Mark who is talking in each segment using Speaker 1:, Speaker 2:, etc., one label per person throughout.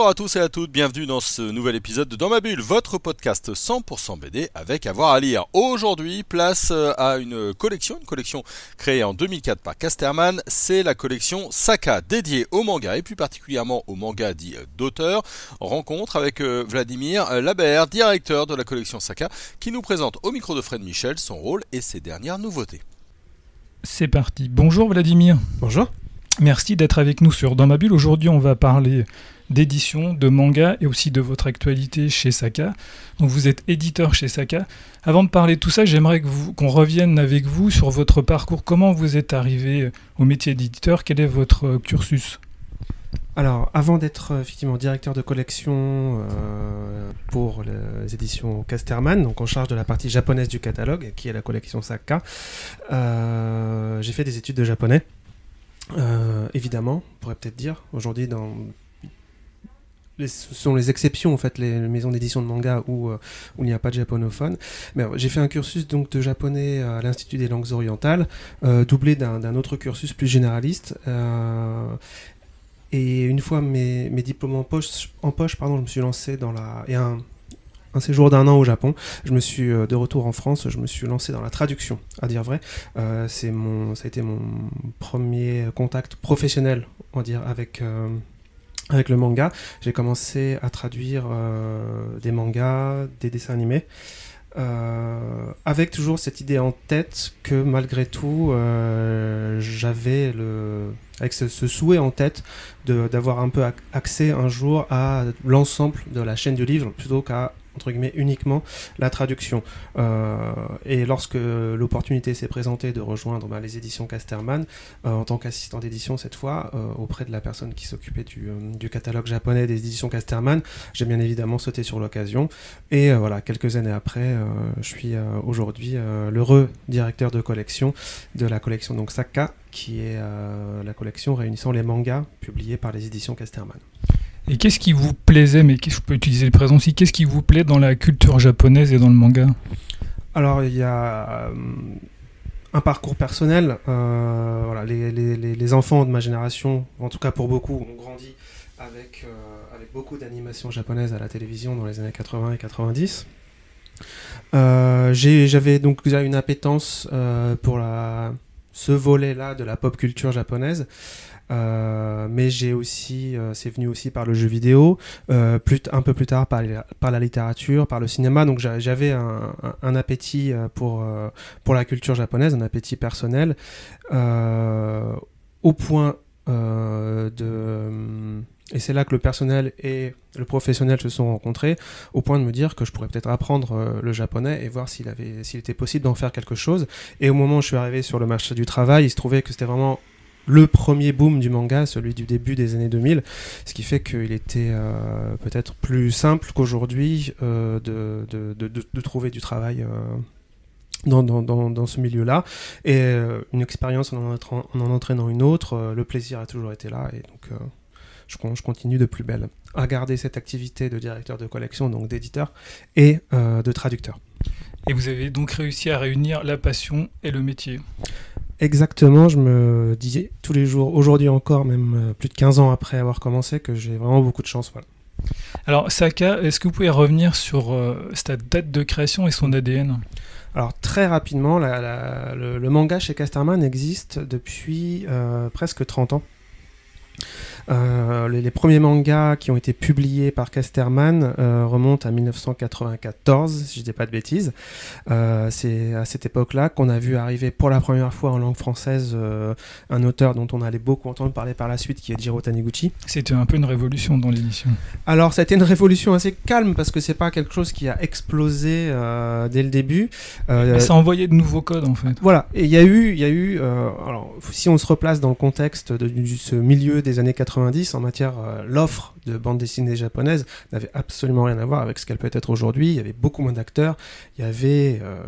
Speaker 1: Bonjour à tous et à toutes, bienvenue dans ce nouvel épisode de Dans ma bulle, votre podcast 100% BD avec avoir à lire. Aujourd'hui, place euh, à une collection, une collection créée en 2004 par Casterman, c'est la collection Saka dédiée au manga et plus particulièrement au manga dit euh, d'auteur. Rencontre avec euh, Vladimir Labert, directeur de la collection Saka, qui nous présente au micro de Fred Michel son rôle et ses dernières nouveautés.
Speaker 2: C'est parti. Bonjour Vladimir.
Speaker 3: Bonjour.
Speaker 2: Merci d'être avec nous sur Dans ma bulle. Aujourd'hui, on va parler d'édition, de manga et aussi de votre actualité chez Saka. Donc vous êtes éditeur chez Saka. Avant de parler de tout ça, j'aimerais qu'on revienne avec vous sur votre parcours. Comment vous êtes arrivé au métier d'éditeur? Quel est votre cursus?
Speaker 3: Alors, avant d'être euh, effectivement directeur de collection euh, pour les éditions Casterman, donc en charge de la partie japonaise du catalogue, qui est la collection Saka, euh, j'ai fait des études de japonais. Évidemment, on pourrait peut-être dire, aujourd'hui ce sont les exceptions en fait, les maisons d'édition de manga où, euh, où il n'y a pas de japonophone. Mais j'ai fait un cursus donc de japonais à l'Institut des langues orientales, euh, doublé d'un autre cursus plus généraliste. Euh, et une fois mes, mes diplômes en poche, en poche pardon, je me suis lancé dans la et un, un séjour d'un an au Japon. Je me suis de retour en France, je me suis lancé dans la traduction, à dire vrai. c'est mon, ça a été mon premier contact professionnel, on va dire, avec avec le manga, j'ai commencé à traduire euh, des mangas, des dessins animés, euh, avec toujours cette idée en tête que malgré tout, euh, j'avais le, avec ce, ce, souhait en tête d'avoir un peu accès un jour à l'ensemble de la chaîne du livre plutôt qu'à entre guillemets uniquement la traduction. Euh, et lorsque l'opportunité s'est présentée de rejoindre bah, les éditions Casterman euh, en tant qu'assistant d'édition cette fois euh, auprès de la personne qui s'occupait du, catalogue japonais des éditions Casterman, j'ai bien évidemment sauté sur l'occasion. Et voilà, quelques années après, je suis aujourd'hui l'heureux directeur de collection de la collection donc Saka, qui est la collection réunissant les mangas publiés par les éditions Casterman.
Speaker 2: Et qu'est-ce qui vous plaisait, mais je peux utiliser le présent aussi, qu'est-ce qui vous plaît dans la culture japonaise et dans le manga?
Speaker 3: Alors, il y a euh, un parcours personnel. Euh, voilà, les, les, les, enfants de ma génération, en tout cas pour beaucoup, ont grandi avec, euh, avec beaucoup d'animations japonaises à la télévision dans les années 80 et 90. J'avais donc déjà une appétence pour la, ce volet-là de la pop culture japonaise. Euh, mais j'ai aussi, euh, c'est venu aussi par le jeu vidéo, euh, un peu plus tard par, la littérature, par le cinéma. Donc j'avais un, appétit pour, pour la culture japonaise, un appétit personnel, au point de et c'est là que le personnel et le professionnel se sont rencontrés, au point de me dire que je pourrais peut-être apprendre le japonais et voir s'il était possible d'en faire quelque chose. Et au moment où je suis arrivé sur le marché du travail, il se trouvait que c'était vraiment le premier boom du manga, celui du début des années 2000, ce qui fait qu'il était euh, peut-être plus simple qu'aujourd'hui euh, de, trouver du travail. Euh, dans, ce milieu-là. Et une expérience en en, en entraînant une autre, le plaisir a toujours été là. Et donc, je, continue de plus belle à garder cette activité de directeur de collection, donc d'éditeur, et de traducteur.
Speaker 2: Et vous avez donc réussi à réunir la passion et le métier
Speaker 3: Exactement, je me disais tous les jours, aujourd'hui encore, même euh, plus de 15 ans après avoir commencé, que j'ai vraiment beaucoup de chance. Voilà.
Speaker 2: Alors, Saka, est-ce que vous pouvez revenir sur euh, sa date de création et son ADN
Speaker 3: alors très rapidement, le, manga chez Casterman existe depuis euh, presque 30 ans. Euh, les, premiers mangas qui ont été publiés par Casterman euh, remontent à 1994, si je dis pas de bêtises. Euh, c'est à cette époque-là qu'on a vu arriver pour la première fois en langue française un auteur dont on allait beaucoup entendre parler par la suite, qui est Jiro Taniguchi.
Speaker 2: C'était un peu une révolution dans l'édition.
Speaker 3: Alors, ça a été une révolution assez calme parce que c'est pas quelque chose qui a explosé dès le début.
Speaker 2: ça a envoyé de nouveaux codes en fait.
Speaker 3: Voilà, et il y a eu, il y a eu, alors si on se replace dans le contexte de, de ce milieu des années 80 en matière, euh, l'offre de bande dessinée japonaise n'avait absolument rien à voir avec ce qu'elle peut être aujourd'hui. Il y avait beaucoup moins d'acteurs, il y avait euh,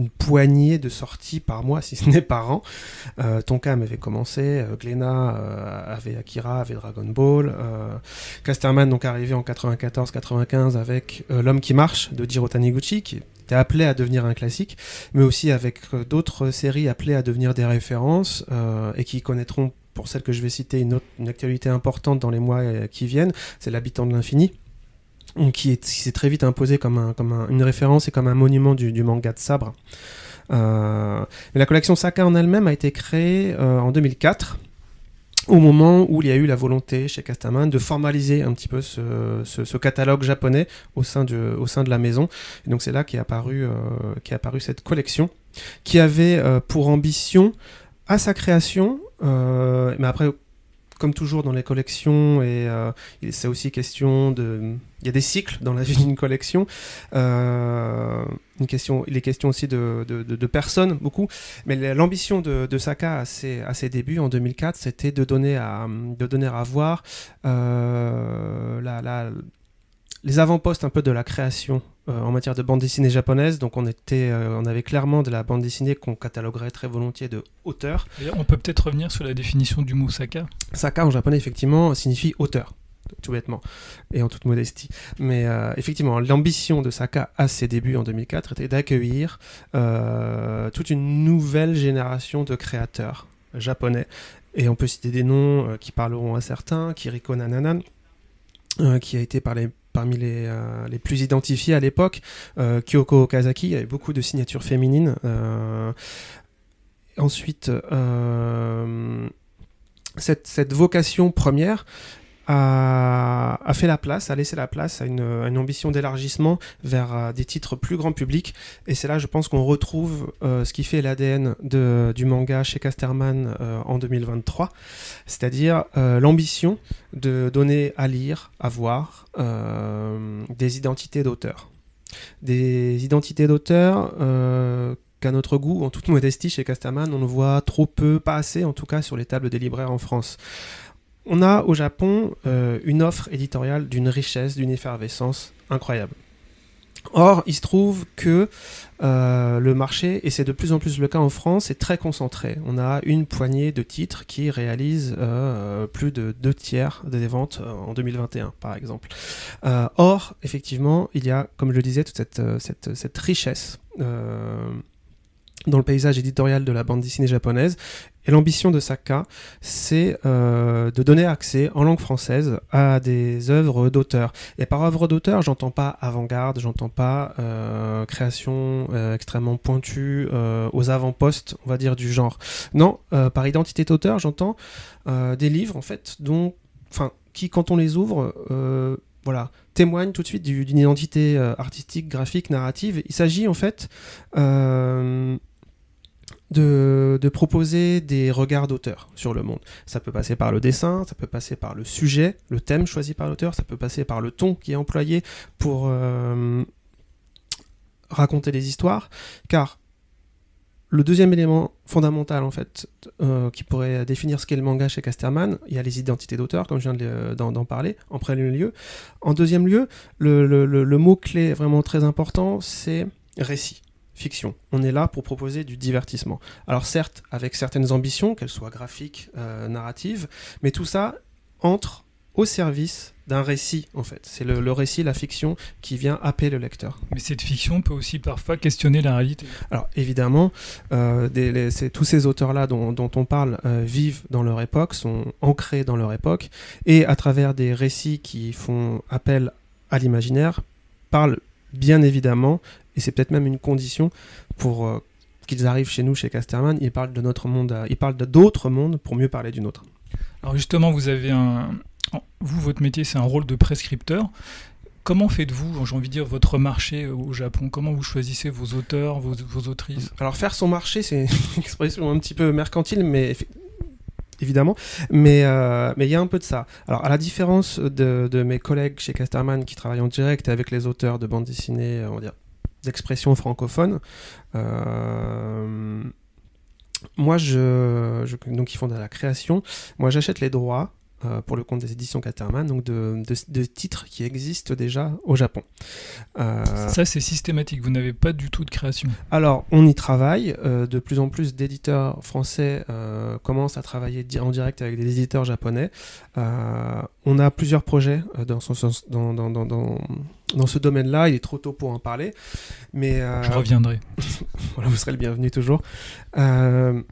Speaker 3: une poignée de sorties par mois, si ce n'est par an. Euh, Tonkam avait commencé, euh, Glénat euh, avait Akira, avait Dragon Ball, Casterman donc arrivé en 94-95 avec L'homme qui marche de Jiro Taniguchi, qui appelé à devenir un classique, mais aussi avec d'autres séries appelées à devenir des références et qui connaîtront, pour celles que je vais citer, une, autre, une actualité importante dans les mois euh, qui viennent, c'est L'habitant de l'infini qui est- qui s'est très vite imposé comme, un- comme un- une référence et comme un monument du, manga de sabre. Euh, la collection Saka en elle-même a été créée euh, en 2004, au moment où il y a eu la volonté chez Castaman de formaliser un petit peu ce, ce- catalogue japonais au sein, du- au sein de la maison. Et donc c'est là qu'est apparu, euh, qu'est apparue cette collection, qui avait euh, pour ambition, à sa création, mais après comme toujours dans les collections, et euh, c'est aussi question de. Il y a des cycles dans la vie d'une collection. Euh, une question, il est question aussi de, de, de- de personnes, beaucoup. Mais la- l'ambition de, de Saka à ses, à ses débuts en 2004, c'était de donner à, de donner à voir euh, la, la- les avant-postes un peu de la création euh, en matière de bande dessinée japonaise. Donc on, était, euh, on avait clairement de la bande dessinée qu'on cataloguerait très volontiers de auteur.
Speaker 2: D'ailleurs, on peut peut-être revenir sur la définition du mot Saka.
Speaker 3: Saka en japonais, effectivement, signifie auteur, tout bêtement, et en toute modestie. Mais euh, effectivement, l'ambition de Saka à ses débuts en 2004 était d'accueillir toute une nouvelle génération de créateurs japonais. Et on peut citer des noms qui parleront à certains, Kiriko Nananan, qui a été par les- parmi les, euh, plus identifiés à l'époque, euh, Kyoko Okazaki, il y avait beaucoup de signatures féminines. euh, ensuite, cette vocation première a, fait la place, a laissé la place à une, ambition d'élargissement vers euh, des titres plus grand public. Et c'est là, je pense, qu'on retrouve euh, ce qui fait l'ADN du manga chez Casterman euh, en 2023, c'est-à-dire l'ambition de donner à lire, à voir des identités d'auteurs. Des identités d'auteurs qu'à notre goût, en toute modestie, chez Casterman, on ne voit trop peu, pas assez en tout cas, sur les tables des libraires en France. On a au Japon euh, une offre éditoriale d'une richesse, d'une effervescence incroyable. Or, il se trouve que euh, le marché, et c'est de plus en plus le cas en France, est très concentré. On a une poignée de titres qui réalisent euh, plus de deux tiers des ventes en 2021, par exemple. Or, effectivement, il y a, comme je le disais, toute cette, richesse dans le paysage éditorial de la bande dessinée japonaise. Et l'ambition de Saka, c'est euh, de donner accès en langue française à des œuvres d'auteur. Et par œuvre d'auteur, j'entends pas avant-garde, j'entends pas euh, création euh, extrêmement pointue aux avant-postes, on va dire, du genre. Non, par identité d'auteur, j'entends des livres, en fait, dont, qui, quand on les ouvre, voilà, témoignent tout de suite du- d'une identité artistique, graphique, narrative. Il s'agit, en fait, de, proposer des regards d'auteur sur le monde. Ça peut passer par le dessin, ça peut passer par le sujet, le thème choisi par l'auteur, ça peut passer par le ton qui est employé pour euh, raconter les histoires, car le deuxième élément fondamental en fait euh, qui pourrait définir ce qu'est le manga chez Casterman, il y a les identités d'auteur comme je viens d'en parler en premier lieu. En deuxième lieu, le, le- le- le mot clé vraiment très important, c'est récit fiction. On est là pour proposer du divertissement. Alors certes, avec certaines ambitions, qu'elles soient graphiques, euh, narratives, mais tout ça entre au service d'un récit, en fait. C'est le, le récit, la fiction, qui vient happer le lecteur.
Speaker 2: Mais cette fiction peut aussi parfois questionner la réalité.
Speaker 3: Alors évidemment, euh, des- les- c'est- tous ces auteurs-là dont, dont on parle euh, vivent dans leur époque, sont ancrés dans leur époque, et à travers des récits qui font appel à l'imaginaire, parlent bien évidemment, et c'est peut-être même une condition pour euh, qu'ils arrivent chez nous, chez Casterman, ils parlent de notre monde, ils parlent d'autres mondes pour mieux parler du nôtre.
Speaker 2: Alors justement, vous avez un... Vous, votre métier, c'est un rôle de prescripteur. Comment faites-vous, j'ai envie de dire, votre marché au Japon? Comment vous choisissez vos auteurs, vos, vos autrices?
Speaker 3: Alors faire son marché, c'est une expression un petit peu mercantile, mais évidemment, mais euh, mais il y a un peu de ça. Alors à la différence de, de mes collègues chez Casterman qui travaillent en direct avec les auteurs de bandes dessinées, on va dire d'expression francophone, euh, moi je, je- donc ils font de la création, moi j'achète les droits. euh, pour le compte des éditions Caterman, donc de, de- de titres qui existent déjà au Japon. Euh,
Speaker 2: Ça, c'est systématique. Vous n'avez pas du tout de création.
Speaker 3: alors, on y travaille. euh, de plus en plus d'éditeurs français commencent à travailler en direct avec des éditeurs japonais. On a plusieurs projets dans, son sens- dans, dans, dans, dans, dans ce domaine-là. Il est trop tôt pour en parler. Mais, euh,
Speaker 2: Je reviendrai.
Speaker 3: voilà, vous serez le bienvenu toujours. Euh,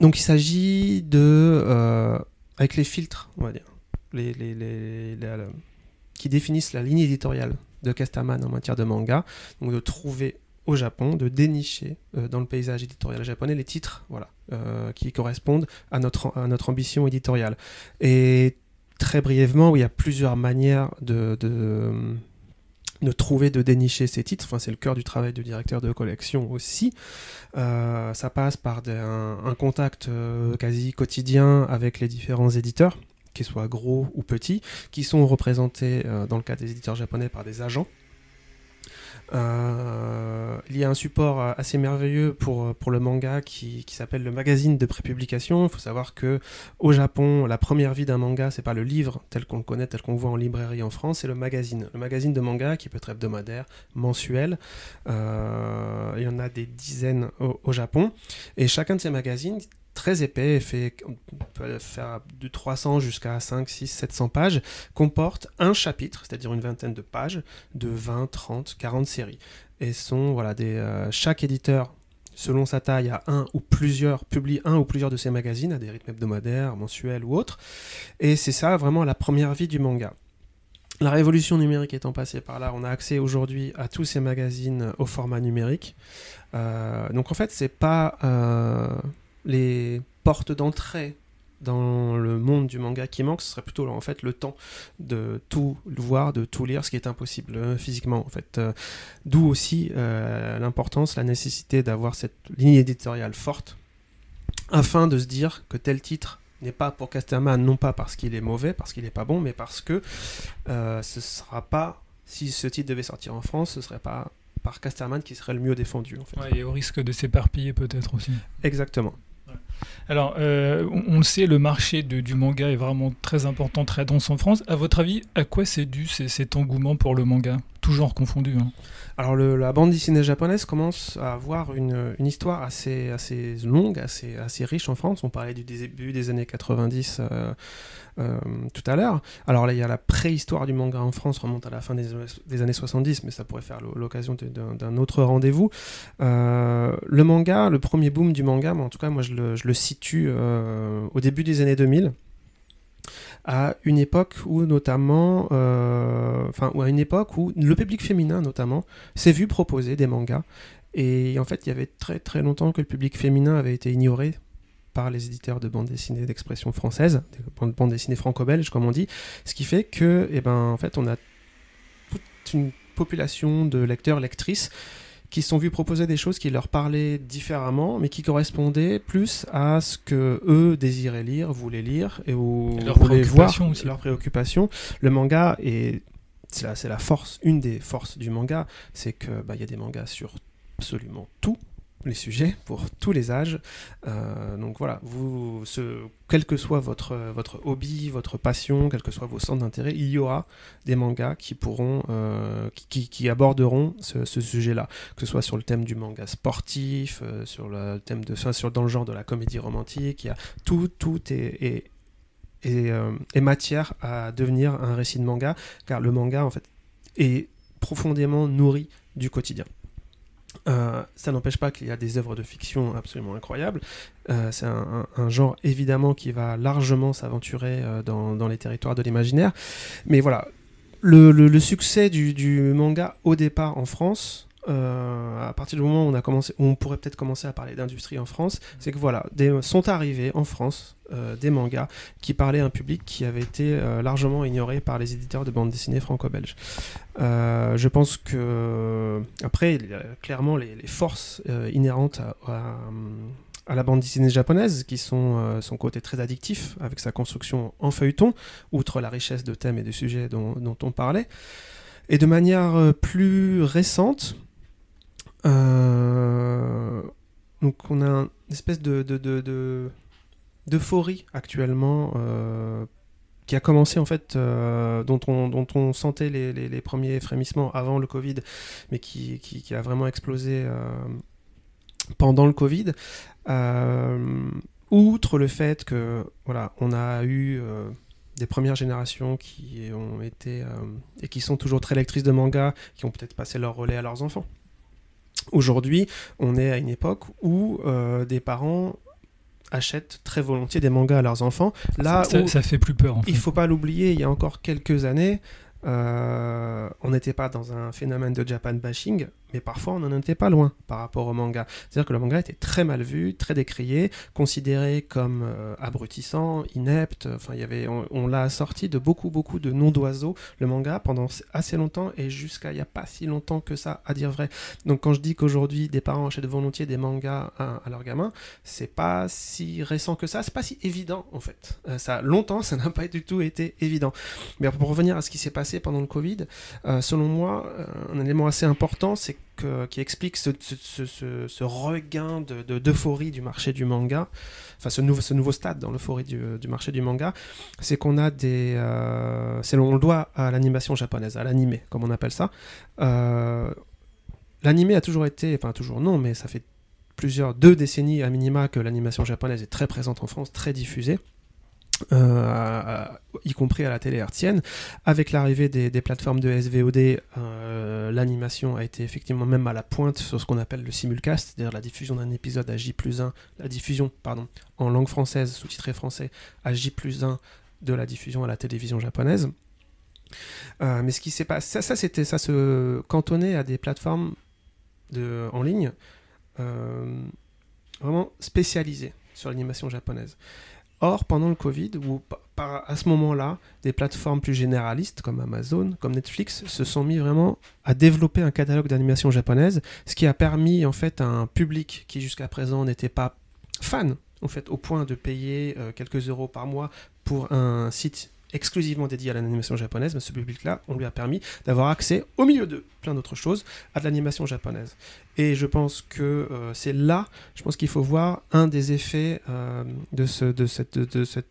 Speaker 3: donc, il s'agit de. euh, avec les filtres, on va dire, les, les, les- qui définissent la ligne éditoriale de Casterman en matière de manga. Donc, de trouver au Japon, de dénicher euh, dans le paysage éditorial japonais les titres voilà, euh, qui correspondent à notre, à notre ambition éditoriale. Et très brièvement, il y a plusieurs manières de, trouver, de dénicher ces titres. C'est le cœur du travail du directeur de collection aussi. Euh, ça passe par un contact euh, quasi quotidien avec les différents éditeurs, qu'ils soient gros ou petits, qui sont représentés euh, dans le cas des éditeurs japonais par des agents. Euh, il y a un support assez merveilleux pour, pour le manga qui, qui s'appelle le magazine de prépublication. Il faut savoir que au Japon, la première vie d'un manga, c'est pas le livre tel qu'on le connaît, tel qu'on voit en librairie en France, c'est le magazine. Le magazine de manga qui peut être hebdomadaire, mensuel. Euh, il y en a des dizaines au Japon. Et chacun de ces magazines, très épais, fait, on peut faire de 300 jusqu'à 5, 6, 700 pages, comporte un chapitre, c'est-à-dire une vingtaine de pages, de 20, 30, 40 séries. Et sont, voilà, des, euh, chaque éditeur selon sa taille, a un ou plusieurs, publie un ou plusieurs de ces magazines à des rythmes hebdomadaires, mensuels ou autres. Et c'est ça vraiment la première vie du manga. La révolution numérique étant passée par là, on a accès aujourd'hui à tous ces magazines au format numérique. Euh, donc en fait, c'est pas euh, les portes d'entrée dans le monde du manga qui manque, ce serait plutôt en fait le temps de tout voir, de tout lire, ce qui est impossible euh, physiquement en fait. Euh, D'où aussi euh, l'importance, la nécessité d'avoir cette ligne éditoriale forte, afin de se dire que tel titre n'est pas pour Casterman, non pas parce qu'il est mauvais, parce qu'il n'est pas bon, mais parce que ce sera pas, si ce titre devait sortir en France, ce serait pas par Casterman qui serait le mieux défendu en fait.
Speaker 2: Ouais, et au risque de s'éparpiller peut-être aussi.
Speaker 3: Exactement.
Speaker 2: Alors, euh, on, le sait, le marché du manga est vraiment très important, très dense en France. À votre avis, à quoi c'est dû cet engouement pour le manga? Tout genre confondu. hein.
Speaker 3: Alors la bande dessinée japonaise commence à avoir une, histoire assez, assez longue, assez, assez riche en France. On parlait du début des années 90 euh, euh, tout à l'heure. Alors là, il y a la préhistoire du manga en France, remonte à la fin des, des années 70, mais ça pourrait faire l'o- l'occasion d'un autre rendez-vous. Euh, le manga, le premier boom du manga, mais en tout cas, moi je le, je le situe euh, au début des années 2000 à une époque où notamment, euh, enfin, ou à une époque où le public féminin notamment s'est vu proposer des mangas. Et en fait, il y avait très très longtemps que le public féminin avait été ignoré par les éditeurs de bande dessinée d'expression française, de bande, bande dessinée franco-belge comme on dit, ce qui fait que, eh ben, en fait, on a toute une population de lecteurs, lectrices qui se sont vus proposer des choses qui leur parlaient différemment, mais qui correspondaient plus à ce que eux désiraient lire, voulaient lire et où
Speaker 2: Et leurs
Speaker 3: voulaient voir
Speaker 2: préoccupations aussi.
Speaker 3: leurs préoccupations. Le manga est c'est la, force, une des forces du manga, c'est que bah, il y a des mangas sur absolument tous les sujets pour tous les âges. Euh, donc voilà, vous, ce, quel que soit votre hobby, votre passion, quels que soient vos centres d'intérêt, il y aura des mangas qui pourront, euh, qui, aborderont ce, sujet-là, que ce soit sur le thème du manga sportif, euh, sur le thème de, sur dans le genre de la comédie romantique, il y tout, tout est matière à devenir un récit de manga, car le manga en fait est profondément nourri du quotidien. Euh, ça n'empêche pas qu'il y a des œuvres de fiction absolument incroyables. Euh, c'est un, genre évidemment qui va largement s'aventurer euh, dans, les territoires de l'imaginaire. Mais voilà, le, succès du manga au départ en France, euh, à partir du moment où on, a commencé, où on pourrait peut-être commencer à parler d'industrie en France, c'est que voilà, des, sont arrivés en France euh, des mangas qui parlaient à un public qui avait été euh, largement ignoré par les éditeurs de bande dessinée franco-belges. Euh, je pense que après, il y a clairement les, les forces inhérentes à, à, à la bande dessinée japonaise, qui sont euh, son côté très addictif, avec sa construction en feuilleton, outre la richesse de thèmes et de sujets dont, dont on parlait. Et de manière euh, plus récente, euh, donc on a une espèce de, de, de, de- d'euphorie actuellement euh, qui a commencé en fait, euh, dont, on, sentait les, premiers frémissements avant le Covid, mais qui, a vraiment explosé pendant le Covid. Outre le fait que voilà, on a eu des premières générations qui ont été et qui sont toujours très lectrices de manga, qui ont peut-être passé leur relais à leurs enfants. Aujourd'hui, on est à une époque où euh, des parents achètent très volontiers des mangas à leurs enfants. Là
Speaker 2: ça,
Speaker 3: où
Speaker 2: ça fait plus peur en fait.
Speaker 3: il faut pas l'oublier, il y a encore quelques années, euh, on n'était pas dans un phénomène de Japan bashing, mais parfois on n'en était pas loin par rapport au manga. C'est-à-dire que le manga était très mal vu, très décrié, considéré comme euh, abrutissant, inepte. Enfin, il y avait, on, l'a sorti de beaucoup, beaucoup de noms d'oiseaux, le manga, pendant assez longtemps et jusqu'à il n'y a pas si longtemps que ça, à dire vrai. Donc quand je dis qu'aujourd'hui des parents achètent volontiers des mangas à, à leurs gamins, c'est pas si récent que ça, c'est pas si évident en fait. Euh, ça, longtemps, ça n'a pas du tout été évident. Mais pour revenir à ce qui s'est passé pendant le Covid, euh, selon moi, euh, un élément assez important, c'est que, qui explique ce, regain de- de- d'euphorie du marché du manga, enfin ce nouveau, ce nouveau stade dans l'euphorie du, du marché du manga, c'est qu'on a des... Euh, on le doit à l'animation japonaise, à l'animé, comme on appelle ça. Euh, l'animé a toujours été, enfin toujours non, mais ça fait plusieurs, deux décennies à minima que l'animation japonaise est très présente en France, très diffusée. Euh, y compris à la télé hertzienne. Avec l'arrivée des, plateformes de SVOD, euh, l'animation a été effectivement même à la pointe sur ce qu'on appelle le simulcast, c'est-à-dire la diffusion d'un épisode à J plus 1, la diffusion, pardon, en langue française, sous-titré français, à J plus 1 de la diffusion à la télévision japonaise. Euh, mais ce qui s'est passé, ça, c'était, ça se cantonnait à des plateformes de, en ligne vraiment spécialisées sur l'animation japonaise. Or, pendant le Covid, ou à ce moment-là, des plateformes plus généralistes comme Amazon, comme Netflix, se sont mis vraiment à développer un catalogue d'animation japonaise, ce qui a permis en fait à un public qui jusqu'à présent n'était pas fan, en fait, au point de payer euh, quelques euros par mois pour un site exclusivement dédié à l'animation japonaise, mais ce public-là, on lui a permis d'avoir accès, au milieu de plein d'autres choses, à de l'animation japonaise. Et je pense que euh, c'est là, je pense qu'il faut voir un des effets euh, de,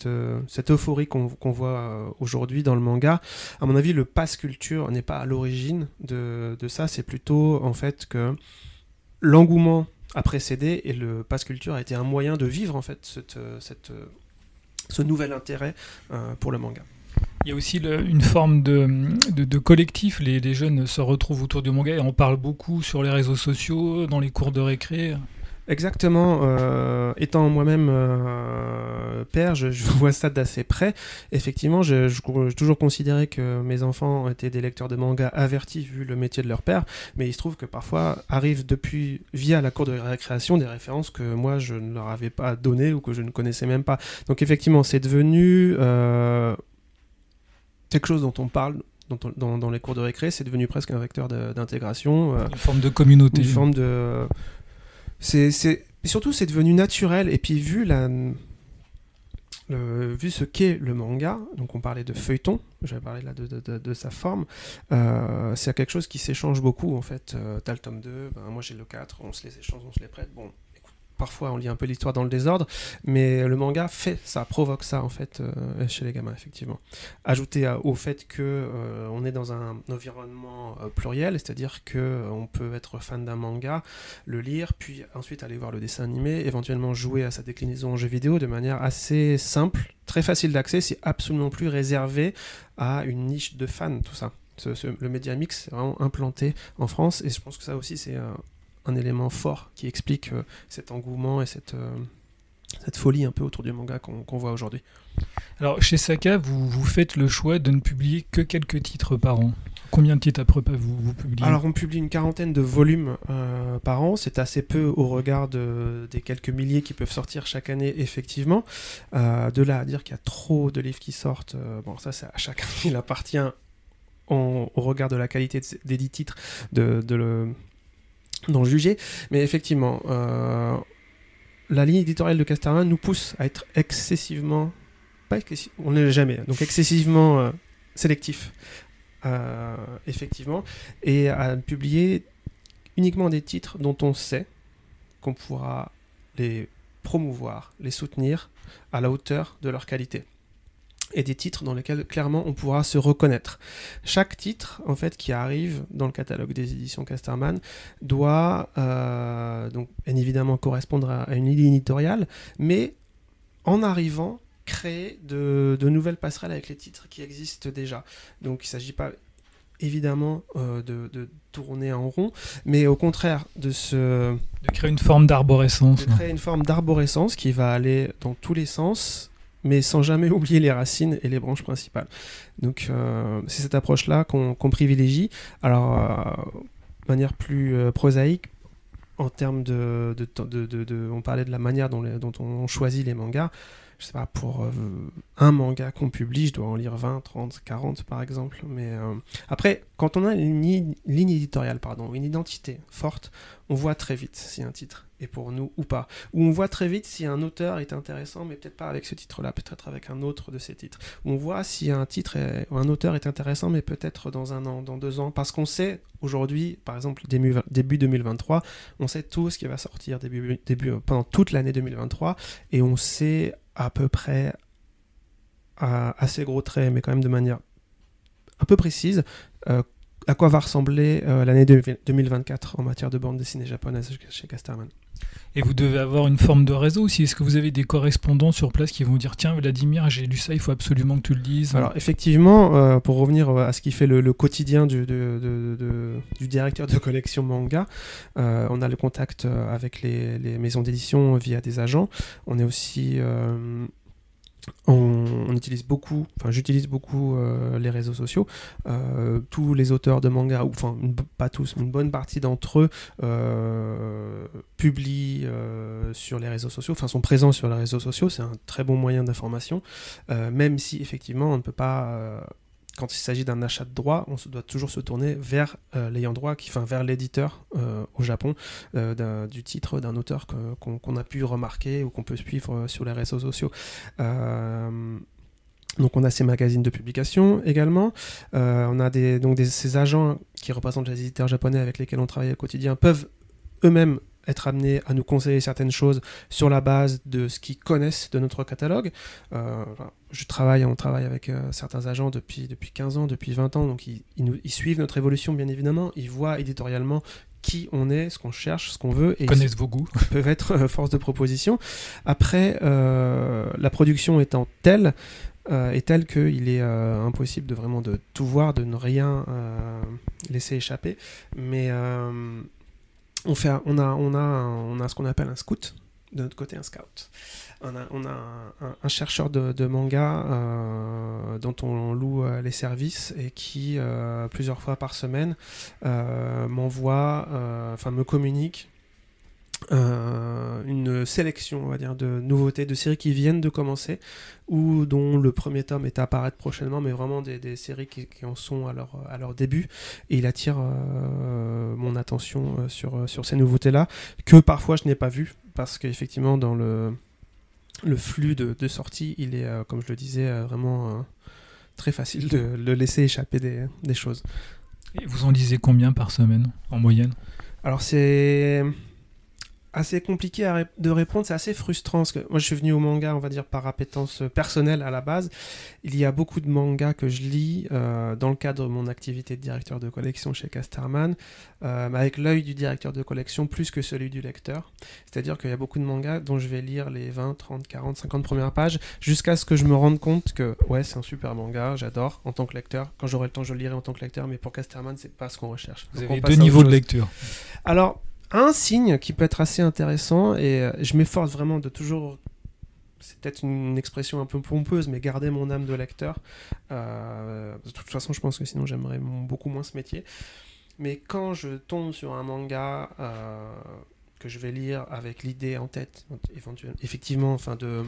Speaker 3: euh, cette euphorie qu'on voit aujourd'hui dans le manga. À mon avis, le pass culture n'est pas à l'origine de, ça, c'est plutôt en fait que l'engouement a précédé et le pass culture a été un moyen de vivre en fait ce nouvel intérêt pour le manga.
Speaker 2: Il y a aussi une forme de, collectif. Les, jeunes se retrouvent autour du manga et on parle beaucoup sur les réseaux sociaux, dans les cours de récré.
Speaker 3: Exactement. euh, étant moi-même euh, père, je, vois ça d'assez près. Effectivement, j'ai toujours considéré que mes enfants étaient des lecteurs de manga avertis vu le métier de leur père, mais il se trouve que parfois arrivent depuis via la cour de récréation des références que moi je ne leur avais pas données ou que je ne connaissais même pas. Donc effectivement, c'est devenu euh, quelque chose dont on parle. Dans, dans- dans les cours de récré, c'est devenu presque un vecteur d'intégration. euh,
Speaker 2: Une forme de communauté.
Speaker 3: une forme de c'est c'est surtout c'est devenu naturel et puis vu la le- vu ce qu'est le manga, donc on parlait de feuilleton, j'avais parlé là de, de- de- de sa forme, euh, c'est quelque chose qui s'échange beaucoup en fait. Euh, T'as le tome 2, ben, moi j'ai le 4, on se les échange, on se les prête. Bon, parfois on lit un peu l'histoire dans le désordre, mais le manga fait ça, provoque ça en fait euh, chez les gamins effectivement. Ajouté à- au fait que euh, est dans un environnement euh, pluriel, c'est-à-dire que on peut être fan d'un manga, le lire, puis ensuite aller voir le dessin animé, éventuellement jouer à sa déclinaison en jeu vidéo de manière assez simple, très facile d'accès, c'est absolument plus réservé à une niche de fans, tout ça. Le média mix est vraiment implanté en France et je pense que ça aussi c'est un élément fort qui explique euh, cet engouement et cette, euh, cette folie un peu autour du manga qu'on voit aujourd'hui.
Speaker 2: Alors, chez Saka, vous, vous faites le choix de ne publier que quelques titres par an. Combien de titres à peu près vous, vous publiez?
Speaker 3: Alors on publie une quarantaine de volumes euh, par an, c'est assez peu au regard de- des quelques milliers qui peuvent sortir chaque année effectivement. De là à dire qu'il y a trop de livres qui sortent, bon ça c'est à chacun il appartient en- au regard de la qualité de- des dix titres de, de le d'en juger. Mais effectivement, euh, la ligne éditoriale de Casterman nous pousse à être excessivement, pas excessi- on ne l'est jamais, donc excessivement euh, sélectif, euh, effectivement, et à publier uniquement des titres dont on sait qu'on pourra les promouvoir, les soutenir à la hauteur de leur qualité et des titres dans lesquels clairement on pourra se reconnaître. Chaque titre en fait qui arrive dans le catalogue des éditions Casterman doit euh, donc bien évidemment correspondre à, une ligne éditoriale, mais en arrivant créer de, nouvelles passerelles avec les titres qui existent déjà. Donc il ne s'agit pas évidemment euh, de, tourner en rond, mais au contraire de se...
Speaker 2: De créer une forme d'arborescence.
Speaker 3: De créer une forme d'arborescence qui va aller dans tous les sens mais sans jamais oublier les racines et les branches principales. Donc euh, c'est cette approche-là qu'on privilégie. Alors, euh, de manière plus euh, prosaïque, en termes de, On parlait de la manière dont on choisit les mangas je sais pas, pour euh, un manga qu'on publie, je dois en lire 20, 30, 40 par exemple. Mais euh, après, quand on a une ligne, éditoriale, pardon, une identité forte, on voit très vite si un titre est pour nous ou pas. Ou on voit très vite si un auteur est intéressant, mais peut-être pas avec ce titre-là, peut-être avec un autre de ces titres. Ou on voit si un titre, ou un auteur est intéressant, mais peut-être dans un an, dans deux ans, parce qu'on sait aujourd'hui, par exemple début, début 2023, on sait tout ce qui va sortir début, début pendant toute l'année 2023, et on sait à peu près à assez gros traits, mais quand même de manière un peu précise, euh, à quoi va ressembler euh, l'année 2024 en matière de bande dessinée japonaise chez Casterman.
Speaker 2: Et vous devez avoir une forme de réseau aussi. Est-ce que vous avez des correspondants sur place qui vont vous dire Tiens, Vladimir, j'ai lu ça, il faut absolument que tu le lises
Speaker 3: Alors, effectivement, euh, pour revenir à ce qui fait le, quotidien du, du, directeur de collection manga, on a le contact avec les, les maisons d'édition via des agents. On est aussi on, utilise beaucoup, enfin j'utilise beaucoup euh, les réseaux sociaux. Euh, tous les auteurs de manga, ou enfin pas tous, mais une bonne partie d'entre eux euh, publient sur les réseaux sociaux, enfin sont présents sur les réseaux sociaux. C'est un très bon moyen d'information, même si effectivement on ne peut pas quand il s'agit d'un achat de droit, on doit toujours se tourner vers euh, l'ayant droit, enfin vers l'éditeur euh, au Japon euh, du titre d'un auteur qu'on a pu remarquer ou qu'on peut suivre sur les réseaux sociaux. donc on a ces magazines de publication également. on a des, donc ces agents qui représentent les éditeurs japonais avec lesquels on travaille au quotidien peuvent eux-mêmes être amenés à nous conseiller certaines choses sur la base de ce qu'ils connaissent de notre catalogue. Euh, je travaille, on travaille avec euh, certains agents depuis, depuis 15 ans, depuis 20 ans, donc ils, nous, ils, suivent notre évolution bien évidemment, ils voient éditorialement qui on est, ce qu'on cherche, ce qu'on veut.
Speaker 2: Et connaissent vos goûts.
Speaker 3: peuvent être euh, force de proposition. Après, la production étant telle, est telle qu'il est impossible de vraiment de tout voir, de ne rien laisser échapper. Mais on, fait, on a, on a, on a ce qu'on appelle un scout, de notre côté un scout. On a, on a un, chercheur de, manga euh, dont on loue euh, les services et qui, euh, plusieurs fois par semaine, m'envoie, enfin me communique une sélection, on va dire, de nouveautés, de séries qui viennent de commencer ou dont le premier tome est à apparaître prochainement, mais vraiment des, séries qui, en sont à leur, à leur début. Et il attire mon attention sur, sur ces nouveautés-là, que parfois je n'ai pas vues, parce qu'effectivement, dans le, le flux de, de sortie, il est, euh, comme je le disais, euh, vraiment euh, très facile de, le laisser échapper des, des, choses.
Speaker 2: Et vous en lisez combien par semaine, en moyenne?
Speaker 3: Alors c'est assez compliqué de répondre, c'est assez frustrant parce que moi je suis venu au manga, on va dire par appétence personnelle à la base. Il y a beaucoup de mangas que je lis euh, dans le cadre de mon activité de directeur de collection chez Casterman, euh, avec l'œil du directeur de collection plus que celui du lecteur. C'est-à-dire qu'il y a beaucoup de mangas dont je vais lire les 20, 30, 40, 50 premières pages jusqu'à ce que je me rende compte que ouais c'est un super manga, j'adore en tant que lecteur. Quand j'aurai le temps je le lirai en tant que lecteur, mais pour Casterman c'est pas ce qu'on recherche.
Speaker 2: Vous avez deux niveaux de lecture.
Speaker 3: Alors un signe qui peut être assez intéressant, et euh, je m'efforce vraiment de toujours c'est peut-être une expression un peu pompeuse, mais garder mon âme de lecteur. Euh, de toute façon, je pense que sinon j'aimerais beaucoup moins ce métier. Mais quand je tombe sur un manga euh, que je vais lire avec l'idée en tête, effectivement, enfin de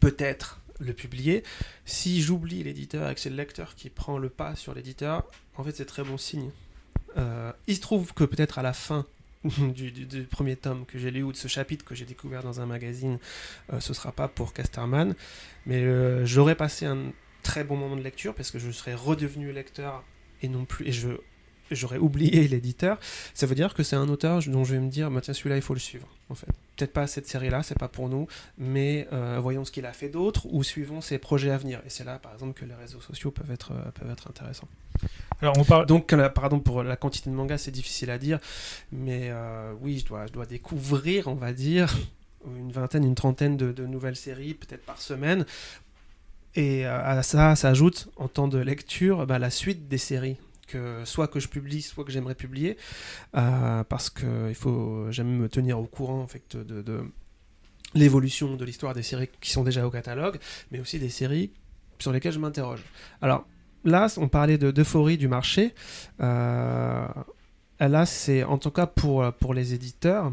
Speaker 3: peut-être le publier, si j'oublie l'éditeur et que c'est le lecteur qui prend le pas sur l'éditeur, en fait c'est très bon signe. il se trouve que peut-être à la fin du, premier tome que j'ai lu ou de ce chapitre que j'ai découvert dans un magazine, euh, ce sera pas pour Casterman, mais euh, j'aurais passé un très bon moment de lecture parce que je serais redevenu lecteur et non plus et je j'aurais oublié l'éditeur. Ça veut dire que c'est un auteur dont je vais me dire, bah, tiens celui-là il faut le suivre en fait. Peut-être pas cette série-là, c'est pas pour nous, mais euh, voyons ce qu'il a fait d'autre ou suivons ses projets à venir. Et c'est là, par exemple, que les réseaux sociaux peuvent être, euh, peuvent être intéressants.
Speaker 2: Alors, on parle.
Speaker 3: Donc, pardon pour la quantité de mangas, c'est difficile à dire, mais euh, oui, je dois, je dois découvrir, on va dire, une vingtaine, une trentaine de, de nouvelles séries, peut-être par semaine. Et à ça s'ajoute, en temps de lecture, bah, la suite des séries. Soit que je publie, soit que j'aimerais publier, euh, parce que il faut, j'aime me tenir au courant en fait, de, l'évolution de l'histoire des séries qui sont déjà au catalogue, mais aussi des séries sur lesquelles je m'interroge. Alors là, on parlait de- d'euphorie du marché. Euh, là, c'est en tout cas pour, pour les éditeurs,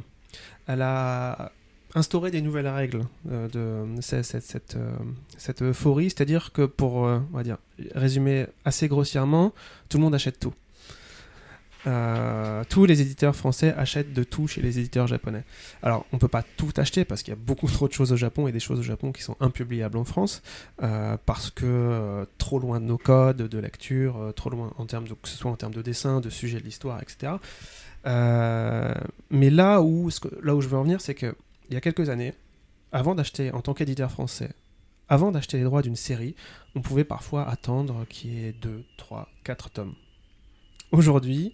Speaker 3: elle a instauré des nouvelles règles euh, de cette, cette, euh, cette euphorie, c'est-à-dire que pour euh, on va dire, résumer assez grossièrement, tout le monde achète tout. Tous les éditeurs français achètent de tout chez les éditeurs japonais. Alors, on peut pas tout acheter parce qu'il y a beaucoup trop de choses au Japon et des choses au Japon qui sont impubliables en France parce que trop loin de nos codes de lecture, trop loin en termes de, que ce soit en termes de dessin, de sujet de l'histoire, etc. Mais là où, là où je veux en venir, c'est que il y a quelques années, avant d'acheter en tant qu'éditeur français, avant d'acheter les droits d'une série, on pouvait parfois attendre qu'il y ait 2, 3, 4 tomes. Aujourd'hui,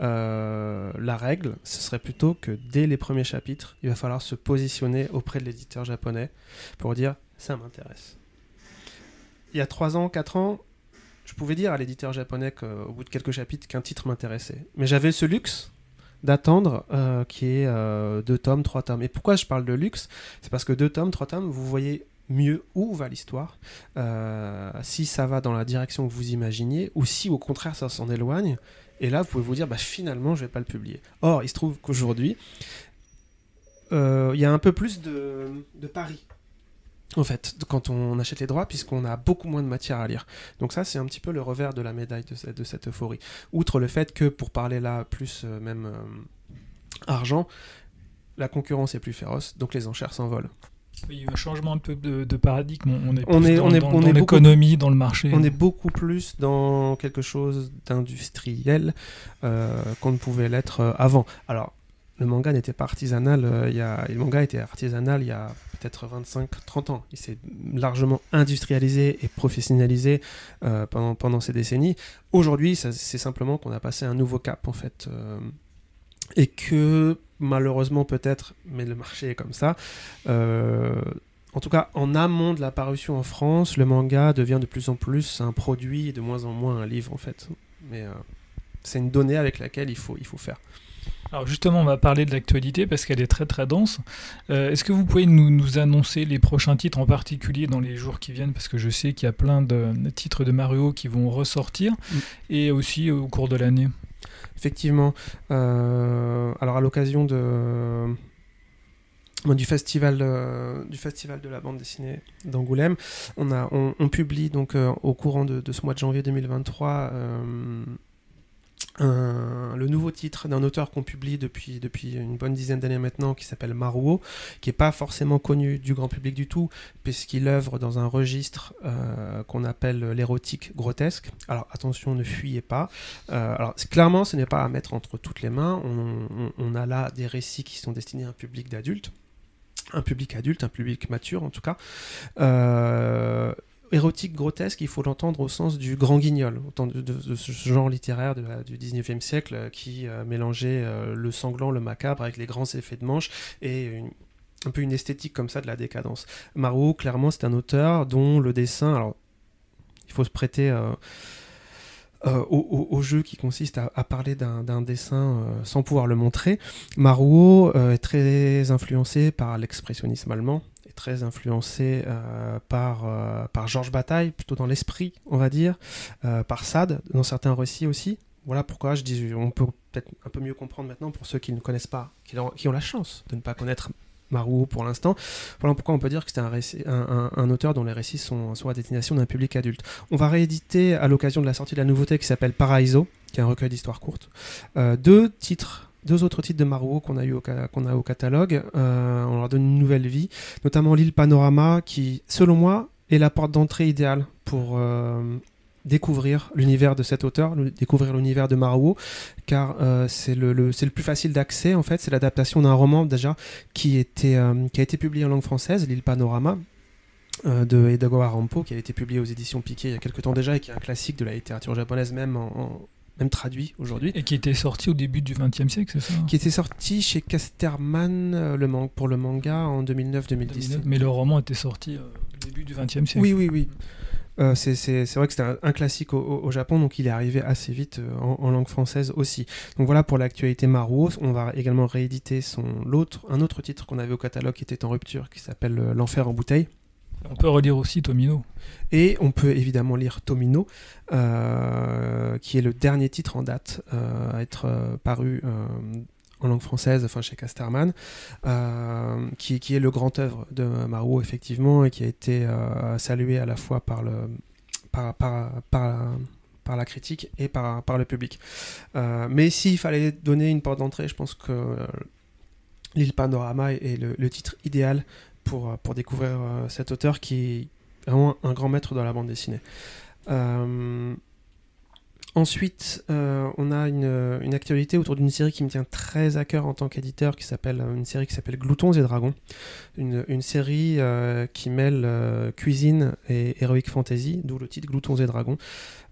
Speaker 3: euh, la règle, ce serait plutôt que dès les premiers chapitres, il va falloir se positionner auprès de l'éditeur japonais pour dire ça m'intéresse. Il y a 3 ans, 4 ans, je pouvais dire à l'éditeur japonais qu'au bout de quelques chapitres qu'un titre m'intéressait. Mais j'avais ce luxe d'attendre euh, qu'il y ait 2 tomes, 3 tomes. Et pourquoi je parle de luxe? C'est parce que 2 tomes, 3 tomes, vous voyez mieux où va l'histoire, euh, si ça va dans la direction que vous imaginiez, ou si au contraire ça s'en éloigne. Et là, vous pouvez vous dire, bah, finalement, je vais pas le publier. Or, il se trouve qu'aujourd'hui, euh, il y a un peu plus de, de paris, en fait, quand on achète les droits, puisqu'on a beaucoup moins de matière à lire. Donc ça, c'est un petit peu le revers de la médaille de cette, de cette euphorie. Outre le fait que, pour parler là plus euh, même euh, argent, la concurrence est plus féroce, donc les enchères s'envolent.
Speaker 2: Il y a eu un changement un peu de, de paradigme. On est,
Speaker 3: On
Speaker 2: plus
Speaker 3: est-
Speaker 2: dans,
Speaker 3: on est-
Speaker 2: dans-
Speaker 3: on
Speaker 2: dans
Speaker 3: est beaucoup-
Speaker 2: l'économie, dans le marché.
Speaker 3: On est beaucoup plus dans quelque chose d'industriel euh, qu'on ne pouvait l'être avant. Alors, le manga n'était pas artisanal, il y a, le manga était artisanal il y a peut-être 25-30 ans. Il s'est largement industrialisé et professionnalisé euh, pendant, ces décennies. Aujourd'hui, c'est simplement qu'on a passé un nouveau cap, en fait. euh, et que, malheureusement peut-être, mais le marché est comme ça, euh, en tout cas, en amont de la parution en France, le manga devient de plus en plus un produit et de moins en moins un livre, en fait. Mais c'est une donnée avec laquelle il faut, il faut faire.
Speaker 2: Alors justement, on va parler de l'actualité parce qu'elle est très très dense. Euh, Est-ce que vous pouvez nous, nous annoncer les prochains titres en particulier dans les jours qui viennent? Parce que je sais qu'il y a plein de titres de Mario qui vont ressortir
Speaker 3: Mm.
Speaker 2: et aussi au cours de l'année.
Speaker 3: Effectivement. euh, alors, à l'occasion de. bon, Du festival, euh, du festival de la bande dessinée d'Angoulême, on, a, on, on publie donc euh, au courant de, de ce mois de janvier 2023 euh, le nouveau titre d'un auteur qu'on publie depuis, depuis une bonne dizaine d'années maintenant, qui s'appelle Maruo, qui n'est pas forcément connu du grand public du tout, puisqu'il œuvre dans un registre euh, qu'on appelle l'érotique grotesque. Alors attention, ne fuyez pas. Euh, alors clairement, ce n'est pas à mettre entre toutes les mains. On a là des récits qui sont destinés à un public d'adultes. Un public adulte, un public mature en tout cas. Euh, érotique grotesque, il faut l'entendre au sens du grand guignol, de, ce genre littéraire du 19e siècle euh, qui euh, mélangeait euh, le sanglant, le macabre avec les grands effets de manche et un peu une esthétique comme ça de la décadence. Marot, clairement, c'est un auteur dont le dessin, alors il faut se prêter au, jeu qui consiste à, parler d'un dessin sans pouvoir le montrer. Marot euh, est très influencé par l'expressionnisme allemand, très influencé euh, par, euh, par Georges Bataille, plutôt dans l'esprit, on va dire, euh, par Sade, dans certains récits aussi. Voilà pourquoi je dis, on peut peut-être un peu mieux comprendre maintenant pour ceux qui ne connaissent pas, qui ont, la chance de ne pas connaître Marou pour l'instant. Voilà pourquoi on peut dire que c'est un, un, un- auteur dont les récits sont, sont à destination d'un public adulte. On va rééditer à l'occasion de la sortie de la nouveauté qui s'appelle Paraiso, qui est un recueil d'histoires courtes, deux titres. Deux autres titres de Maruo qu'on a eu au, qu'on a au catalogue, Euh, on leur donne une nouvelle vie, notamment l'île Panorama qui, selon moi, est la porte d'entrée idéale pour, euh, découvrir l'univers de cet auteur, découvrir l'univers de Maruo, car euh, c'est le, le- le plus facile d'accès en fait. C'est l'adaptation d'un roman déjà qui, était, qui a été publié en langue française, L'île Panorama. de Edogawa Rampo qui a été publié aux éditions Piquet il y a quelques temps déjà et qui est un classique de la littérature japonaise même en, même traduit aujourd'hui
Speaker 2: Et qui était sorti au début du XXe siècle, c'est ça
Speaker 3: qui était sorti chez Casterman euh, le man- pour le manga en 2009-2010.
Speaker 2: Mais le roman était sorti euh, au début du XXe siècle.
Speaker 3: Oui, oui, oui. Euh, c'est- vrai que c'était un, un classique au, Japon, donc il est arrivé assez vite euh, en, en langue française aussi. Donc voilà pour l'actualité Maruo. On va également rééditer son, l'autre, un autre titre qu'on avait au catalogue qui était en rupture, qui s'appelle L'Enfer en bouteille.
Speaker 2: On peut relire aussi Tomino.
Speaker 3: Et on peut évidemment lire Tomino, euh, qui est le dernier titre en date euh, à être euh, paru en langue française, enfin chez Casterman, qui, qui est le grand œuvre de Maruo, effectivement, et qui a été salué à la fois par, la critique et par, le public. Mais s'il fallait donner une porte d'entrée, je pense que L'île Panorama est le titre idéal pour, pour découvrir euh, cet auteur qui est vraiment un grand maître dans la bande dessinée. Euh, Ensuite, euh, on a une, une actualité autour d'une série qui me tient très à cœur en tant qu'éditeur, qui s'appelle une série qui s'appelle Gloutons et Dragons, une, une série euh, qui mêle euh, cuisine et heroic fantasy, d'où le titre Gloutons et Dragons.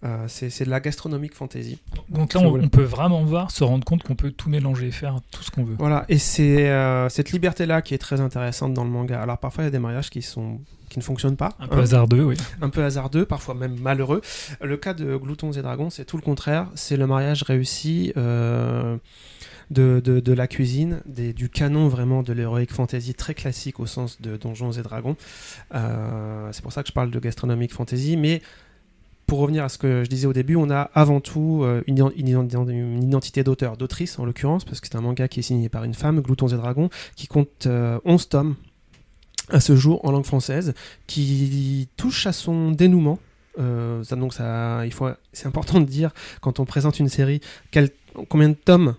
Speaker 3: Euh, c'est de la gastronomique fantasy.
Speaker 2: Donc là, on, on peut vraiment voir, se rendre compte qu'on peut tout mélanger faire tout ce qu'on veut.
Speaker 3: Voilà, et c'est euh, cette liberté-là qui est très intéressante dans le manga. Alors parfois, il y a des mariages qui sont qui ne fonctionnent pas,
Speaker 2: Un peu hasardeux, oui.
Speaker 3: un peu hasardeux, parfois même malheureux. Le cas de Gloutons et Dragons, c'est tout le contraire. C'est le mariage réussi euh, de, de, de la cuisine, des, du canon vraiment de l'heroic fantasy très classique au sens de Donjons et Dragons. Euh, c'est pour ça que je parle de gastronomique fantasy, mais pour revenir à ce que je disais au début, on a avant tout euh, une, ident- une ident- une identité d'auteur, d'autrice en l'occurrence, parce que c'est un manga qui est signé par une femme, Gloutons et Dragons, qui compte euh, 11 tomes à ce jour en langue française, qui touche à son dénouement. Euh, ça, donc ça, il faut, c'est important de dire quand on présente une série quel- combien de tomes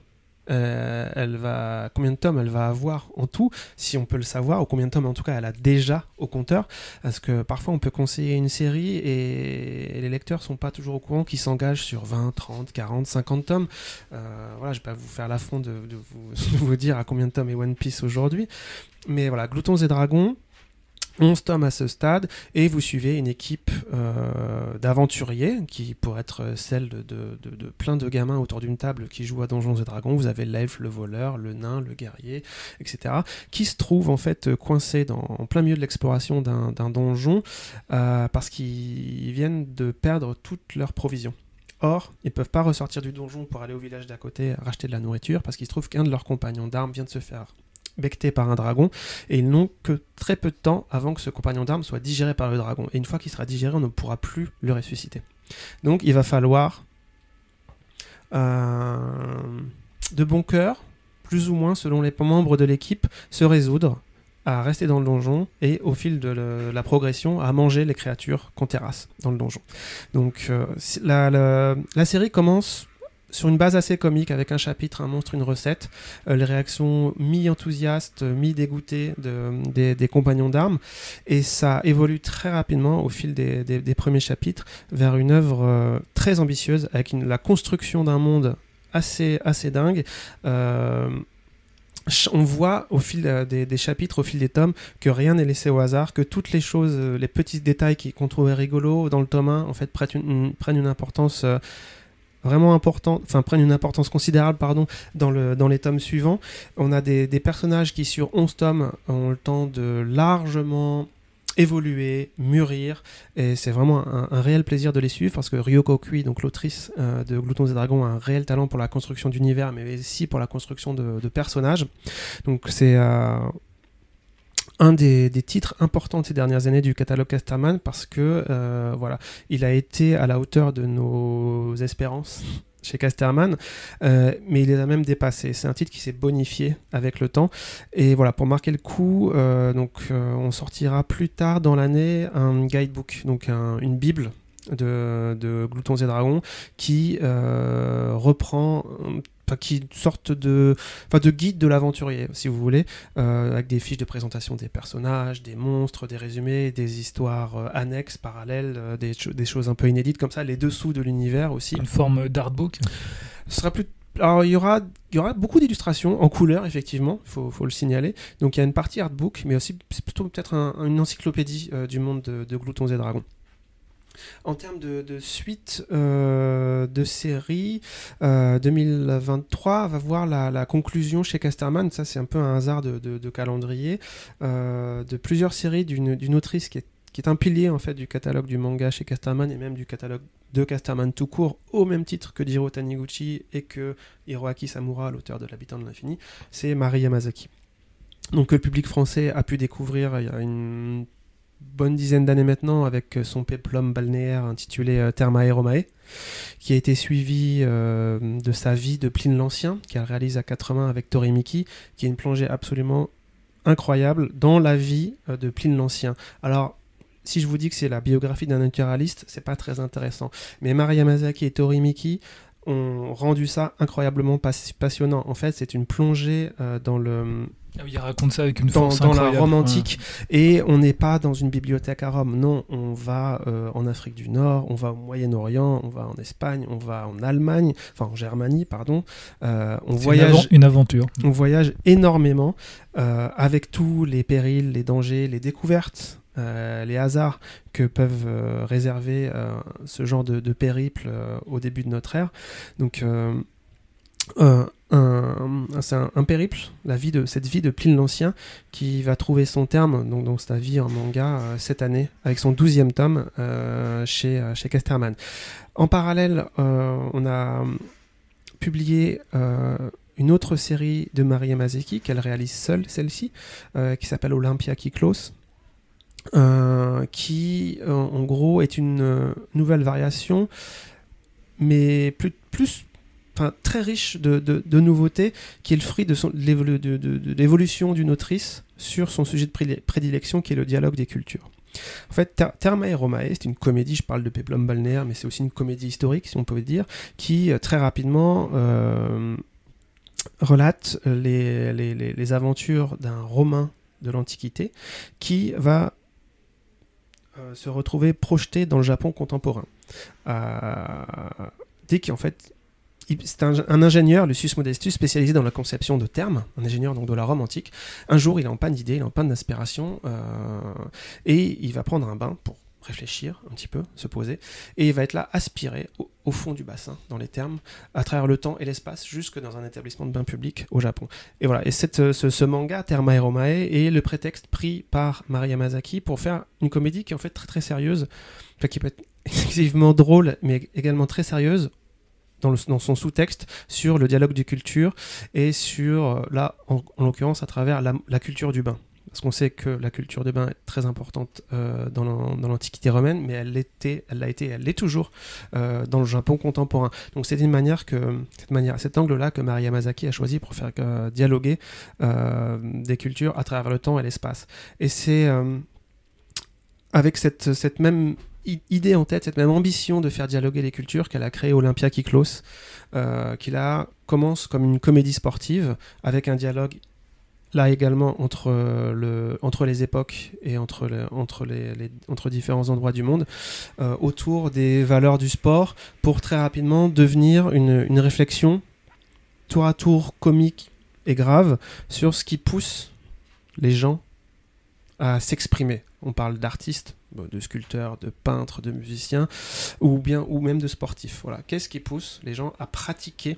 Speaker 3: euh, elle va, combien de tomes elle va avoir en tout, si on peut le savoir, ou combien de tomes en tout cas elle a déjà au compteur, parce que parfois on peut conseiller une série et les lecteurs sont pas toujours au courant qu'ils s'engagent sur 20, 30, 40, 50 tomes. Euh, voilà, je vais pas vous faire l'affront de vous, de vous dire à combien de tomes est One Piece aujourd'hui, mais voilà, Gloutons et Dragons. 11 tomes à ce stade, et vous suivez une équipe euh, d'aventuriers, qui pourrait être celle de, plein de gamins autour d'une table qui jouent à Donjons et Dragons. Vous avez l'elfe, le voleur, le nain, le guerrier, etc., qui se trouvent en fait coincés en plein milieu de l'exploration d'un d'un donjon, euh, parce qu'ils viennent de perdre toutes leurs provisions. Or, ils ne peuvent pas ressortir du donjon pour aller au village d'à côté racheter de la nourriture, parce qu'il se trouve qu'un de leurs compagnons d'armes vient de se faire becté par un dragon, et ils n'ont que très peu de temps avant que ce compagnon d'armes soit digéré par le dragon. Et une fois qu'il sera digéré, on ne pourra plus le ressusciter. Donc il va falloir euh, de bon cœur, plus ou moins selon les membres de l'équipe, se résoudre à rester dans le donjon et au fil de la progression à manger les créatures qu'on terrasse dans le donjon. Donc euh, la- la série commence sur une base assez comique avec un chapitre, un monstre, une recette, euh, les réactions mi-enthousiastes, mi-dégoûtées de- des, compagnons d'armes, et ça évolue très rapidement au fil des, premiers chapitres vers une œuvre euh, très ambitieuse avec la construction d'un monde assez, assez dingue. Euh, on voit au fil des, chapitres, au fil des tomes, que rien n'est laissé au hasard, que toutes les choses, les petits détails qu'on trouvait rigolos dans le tome 1, en fait, prennent une, importance vraiment importante, enfin prennent une importance considérable, pardon, dans, le, dans les tomes suivants. On a des, personnages qui, sur 11 tomes, ont le temps de largement évoluer, mûrir, et c'est vraiment un, réel plaisir de les suivre parce que Ryoko Kui, donc l'autrice euh, de Gloutons et Dragons, a un réel talent pour la construction d'univers, mais aussi pour la construction de, de personnages. Donc c'est euh, un des, titres importants de ces dernières années du catalogue Casterman parce que euh, voilà, il a été à la hauteur de nos espérances chez Casterman, euh, mais il les a même dépassés. C'est un titre qui s'est bonifié avec le temps. Et voilà, pour marquer le coup, euh, donc on sortira plus tard dans l'année un guidebook, donc un- une bible de, Gloutons et Dragons qui reprend qui est une sorte de, enfin, de guide de l'aventurier, si vous voulez, euh, avec des fiches de présentation des personnages, des monstres, des résumés, des histoires euh, annexes, parallèles, euh, des, cho- des choses un peu inédites comme ça, les dessous de l'univers aussi.
Speaker 2: Une forme d'artbook.
Speaker 3: Ce sera plus. Alors, il y aura, il y aura beaucoup d'illustrations en couleur, effectivement, il faut, faut le signaler. Donc, il y a une partie artbook, mais aussi, c'est plutôt peut-être un- une encyclopédie du monde de, de Gloutons et Dragons. En termes de, suite euh, de série, euh, 2023 va voir la, conclusion chez Casterman. Ça, c'est un peu un hasard de, calendrier. euh, de plusieurs séries d'une autrice qui est, un pilier en fait du catalogue du manga chez Casterman et même du catalogue de Casterman tout court, au même titre que Jiro Taniguchi et que Hiroaki Samura, l'auteur de L'habitant de l'infini, c'est Mari Yamazaki. Donc le public français a pu découvrir il y a une bonne dizaine d'années maintenant avec son péplum balnéaire intitulé euh, Thermae Romae, qui a été suivi euh, de sa vie de Pline l'Ancien, qu'elle réalise à quatre mains avec Torimiki, qui est une plongée absolument incroyable dans la vie euh, de Pline l'Ancien. Alors, si je vous dis que c'est la biographie d'un naturaliste, c'est pas très intéressant. Mais Mari Yamazaki et Torimiki ont rendu ça incroyablement pas- passionnant. En fait, c'est une plongée euh, dans le
Speaker 2: Ah oui, il raconte ça avec une
Speaker 3: dans,
Speaker 2: force
Speaker 3: dans la
Speaker 2: incroyable.
Speaker 3: romantique et on n'est pas dans une bibliothèque à Rome. Non, on va euh, en Afrique du Nord, on va au Moyen-Orient, on va en Espagne, on va en Allemagne, enfin en Germanie, pardon. Euh, on voyage
Speaker 2: une, aventure.
Speaker 3: on voyage énormément euh, avec tous les périls, les dangers, les découvertes, les hasards que peuvent réserver ce genre de, de périple au début de notre ère. Donc, euh, un, c'est un, périple, la vie de, cette vie de Pline l'Ancien, qui va trouver son terme donc, dans sa vie en manga euh, cette année, avec son douzième tome euh, chez, euh, chez Casterman. En parallèle, on a publié une autre série de Marie Yamazaki qu'elle réalise seule, celle-ci, qui s'appelle Olympia Kiklos, qui en gros est une nouvelle variation, mais plus, plus très riche de, nouveautés, qui est le fruit de, l'évolution d'une autrice sur son sujet de prédile- prédilection, qui est le dialogue des cultures. En fait, Ter- Thermae Romae, c'est une comédie, je parle de Peplum balnéaire, mais c'est aussi une comédie historique, si on peut dire, qui euh, très rapidement euh, relate les, les- aventures d'un Romain de l'Antiquité qui va euh, se retrouver projeté dans le Japon contemporain. Euh, dès qu'en fait, c'est un, ingénieur, Lucius Modestus, spécialisé dans la conception de termes, un ingénieur donc de la Rome antique. Un jour, il est en panne d'idées, il est en panne d'inspiration, euh, et il va prendre un bain pour réfléchir un petit peu, se poser, et il va être là aspiré au, fond du bassin, dans les termes, à travers le temps et l'espace, jusque dans un établissement de bain public au Japon. Et voilà, et cette, ce, manga, Thermae Romae, est le prétexte pris par Mari Yamazaki pour faire une comédie qui est en fait très très sérieuse, qui peut être excessivement drôle, mais également très sérieuse, dans, son sous-texte, sur le dialogue des cultures, et sur, euh, là, en, en l'occurrence, à travers la, culture du bain. Parce qu'on sait que la culture du bain est très importante euh, dans l'an- dans l'Antiquité romaine, mais elle l'était, elle l'a été, elle l'est toujours euh, dans le Japon contemporain. Donc c'est une manière que, cette manière, cet angle-là que Mari Yamazaki a choisi pour faire dialoguer des cultures à travers le temps et l'espace. Et c'est avec cette, cette même idée en tête, cette même ambition de faire dialoguer les cultures qu'elle a créé Olympia Kiklos, euh, qui là commence comme une comédie sportive avec un dialogue là également entre, euh, le, entre les époques et entre, entre, les, entre différents endroits du monde euh, autour des valeurs du sport pour très rapidement devenir une, une réflexion tour à tour comique et grave sur ce qui pousse les gens à s'exprimer. On parle d'artistes, de sculpteurs, de peintres, de musiciens, ou bien ou même de sportifs. Voilà. Qu'est-ce qui pousse les gens à pratiquer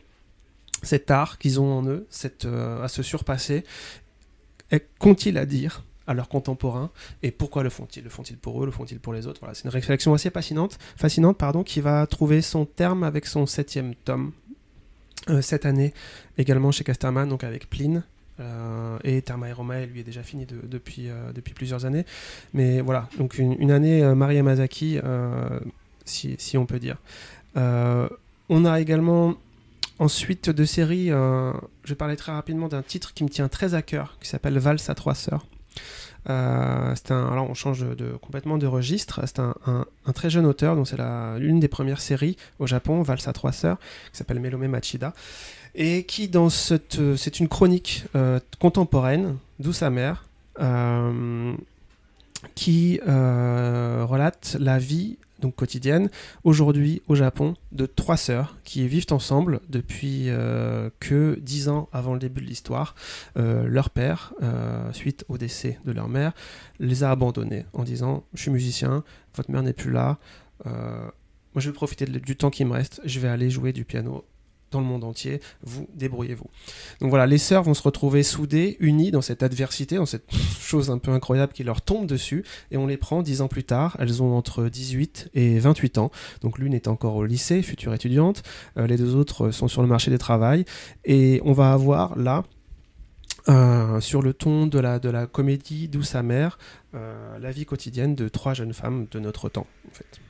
Speaker 3: cet art qu'ils ont en eux, euh, à se surpasser? Qu'ont-ils à dire à leurs contemporains? Et pourquoi le font-ils? Le font-ils pour eux? Le font-ils pour les autres? C'est une réflexion assez fascinante, fascinante pardon, qui va trouver son terme avec son septième tome euh, cette année, également chez Casterman, donc avec Pline. Euh, et Thermae Romae, lui, est déjà fini euh, depuis plusieurs années. Mais voilà, donc une, année euh, Maria euh, si, on peut dire. On a également ensuite de séries, euh, je vais parler très rapidement d'un titre qui me tient très à cœur, qui s'appelle Valse à trois sœurs. Euh, c'est un, alors on change de, complètement de registre. C'est un, très jeune auteur, donc c'est l'une des premières séries au Japon, Valse à trois sœurs, qui s'appelle Melome Machida, et qui dans cette, c'est une chronique euh, contemporaine, douce amère, euh, qui relate la vie donc quotidienne, aujourd'hui au Japon, de trois sœurs qui vivent ensemble depuis euh, que dix ans avant le début de l'histoire. Euh, leur père, euh, suite au décès de leur mère, les a abandonnées en disant Je suis musicien, votre mère n'est plus là. moi, je vais profiter du temps qui me reste. Je vais aller jouer du piano dans le monde entier, vous débrouillez-vous. Donc voilà, les sœurs vont se retrouver soudées, unies dans cette adversité, dans cette chose un peu incroyable qui leur tombe dessus, et on les prend dix ans plus tard, elles ont entre 18 et 28 ans, donc l'une est encore au lycée, future étudiante, euh, les deux autres sont sur le marché des travail, et on va avoir là, euh, sur le ton de la, de la comédie douce amère, euh, la vie quotidienne de trois jeunes femmes de notre temps, en fait.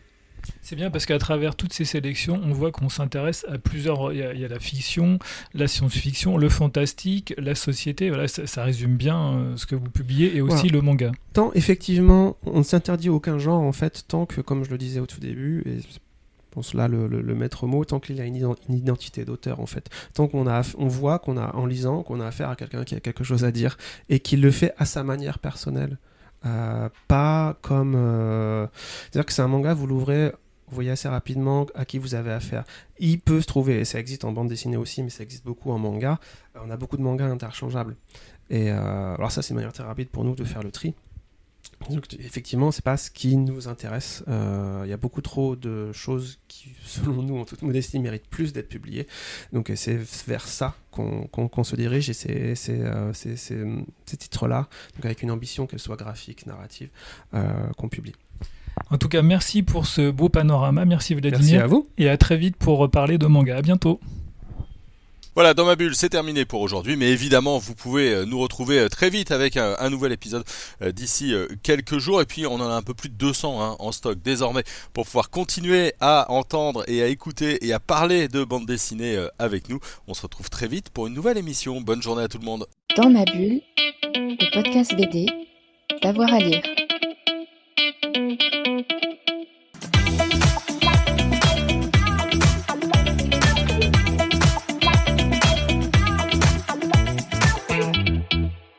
Speaker 2: C'est bien parce qu'à travers toutes ces sélections, on voit qu'on s'intéresse à plusieurs. Il y, a, la fiction, la science-fiction, le fantastique, la société. Voilà, ça, résume bien euh, ce que vous publiez et aussi le manga.
Speaker 3: Tant effectivement, on ne s'interdit aucun genre en fait, tant que, comme je le disais au tout début, et je pense là le, maître mot, tant qu'il a une, identité d'auteur en fait, tant qu'on a, on voit qu'on a en lisant qu'on a affaire à quelqu'un qui a quelque chose à dire et qui le fait à sa manière personnelle. Euh, pas comme. Euh, c'est-à-dire que c'est un manga, vous l'ouvrez, vous voyez assez rapidement à qui vous avez affaire. Il peut se trouver, et ça existe en bande dessinée aussi, mais ça existe beaucoup en manga. Euh, on a beaucoup de mangas interchangeables. Et alors, ça, c'est une manière très rapide pour nous de faire le tri. Donc, effectivement, c'est pas ce qui nous intéresse. Il y a beaucoup trop de choses qui, selon nous, en toute modestie, méritent plus d'être publiées. Donc, c'est vers ça qu'on se dirige et c'est ces titres-là, avec une ambition qu'elle soit graphique, narrative, euh, qu'on publie.
Speaker 2: En tout cas, merci pour ce beau panorama. Merci Vladimir.
Speaker 3: Merci à vous.
Speaker 2: Et à très vite pour reparler de manga. À bientôt.
Speaker 1: Voilà, dans ma bulle, c'est terminé pour aujourd'hui, mais évidemment, vous pouvez euh, nous retrouver euh, très vite avec euh, un, nouvel épisode d'ici quelques jours, et puis on en a un peu plus de 200 hein, en stock désormais pour pouvoir continuer à entendre et à écouter et à parler de bande dessinée avec nous. On se retrouve très vite pour une nouvelle émission. Bonne journée à tout le monde.
Speaker 4: Dans ma bulle, le podcast BD, d'avoir à lire.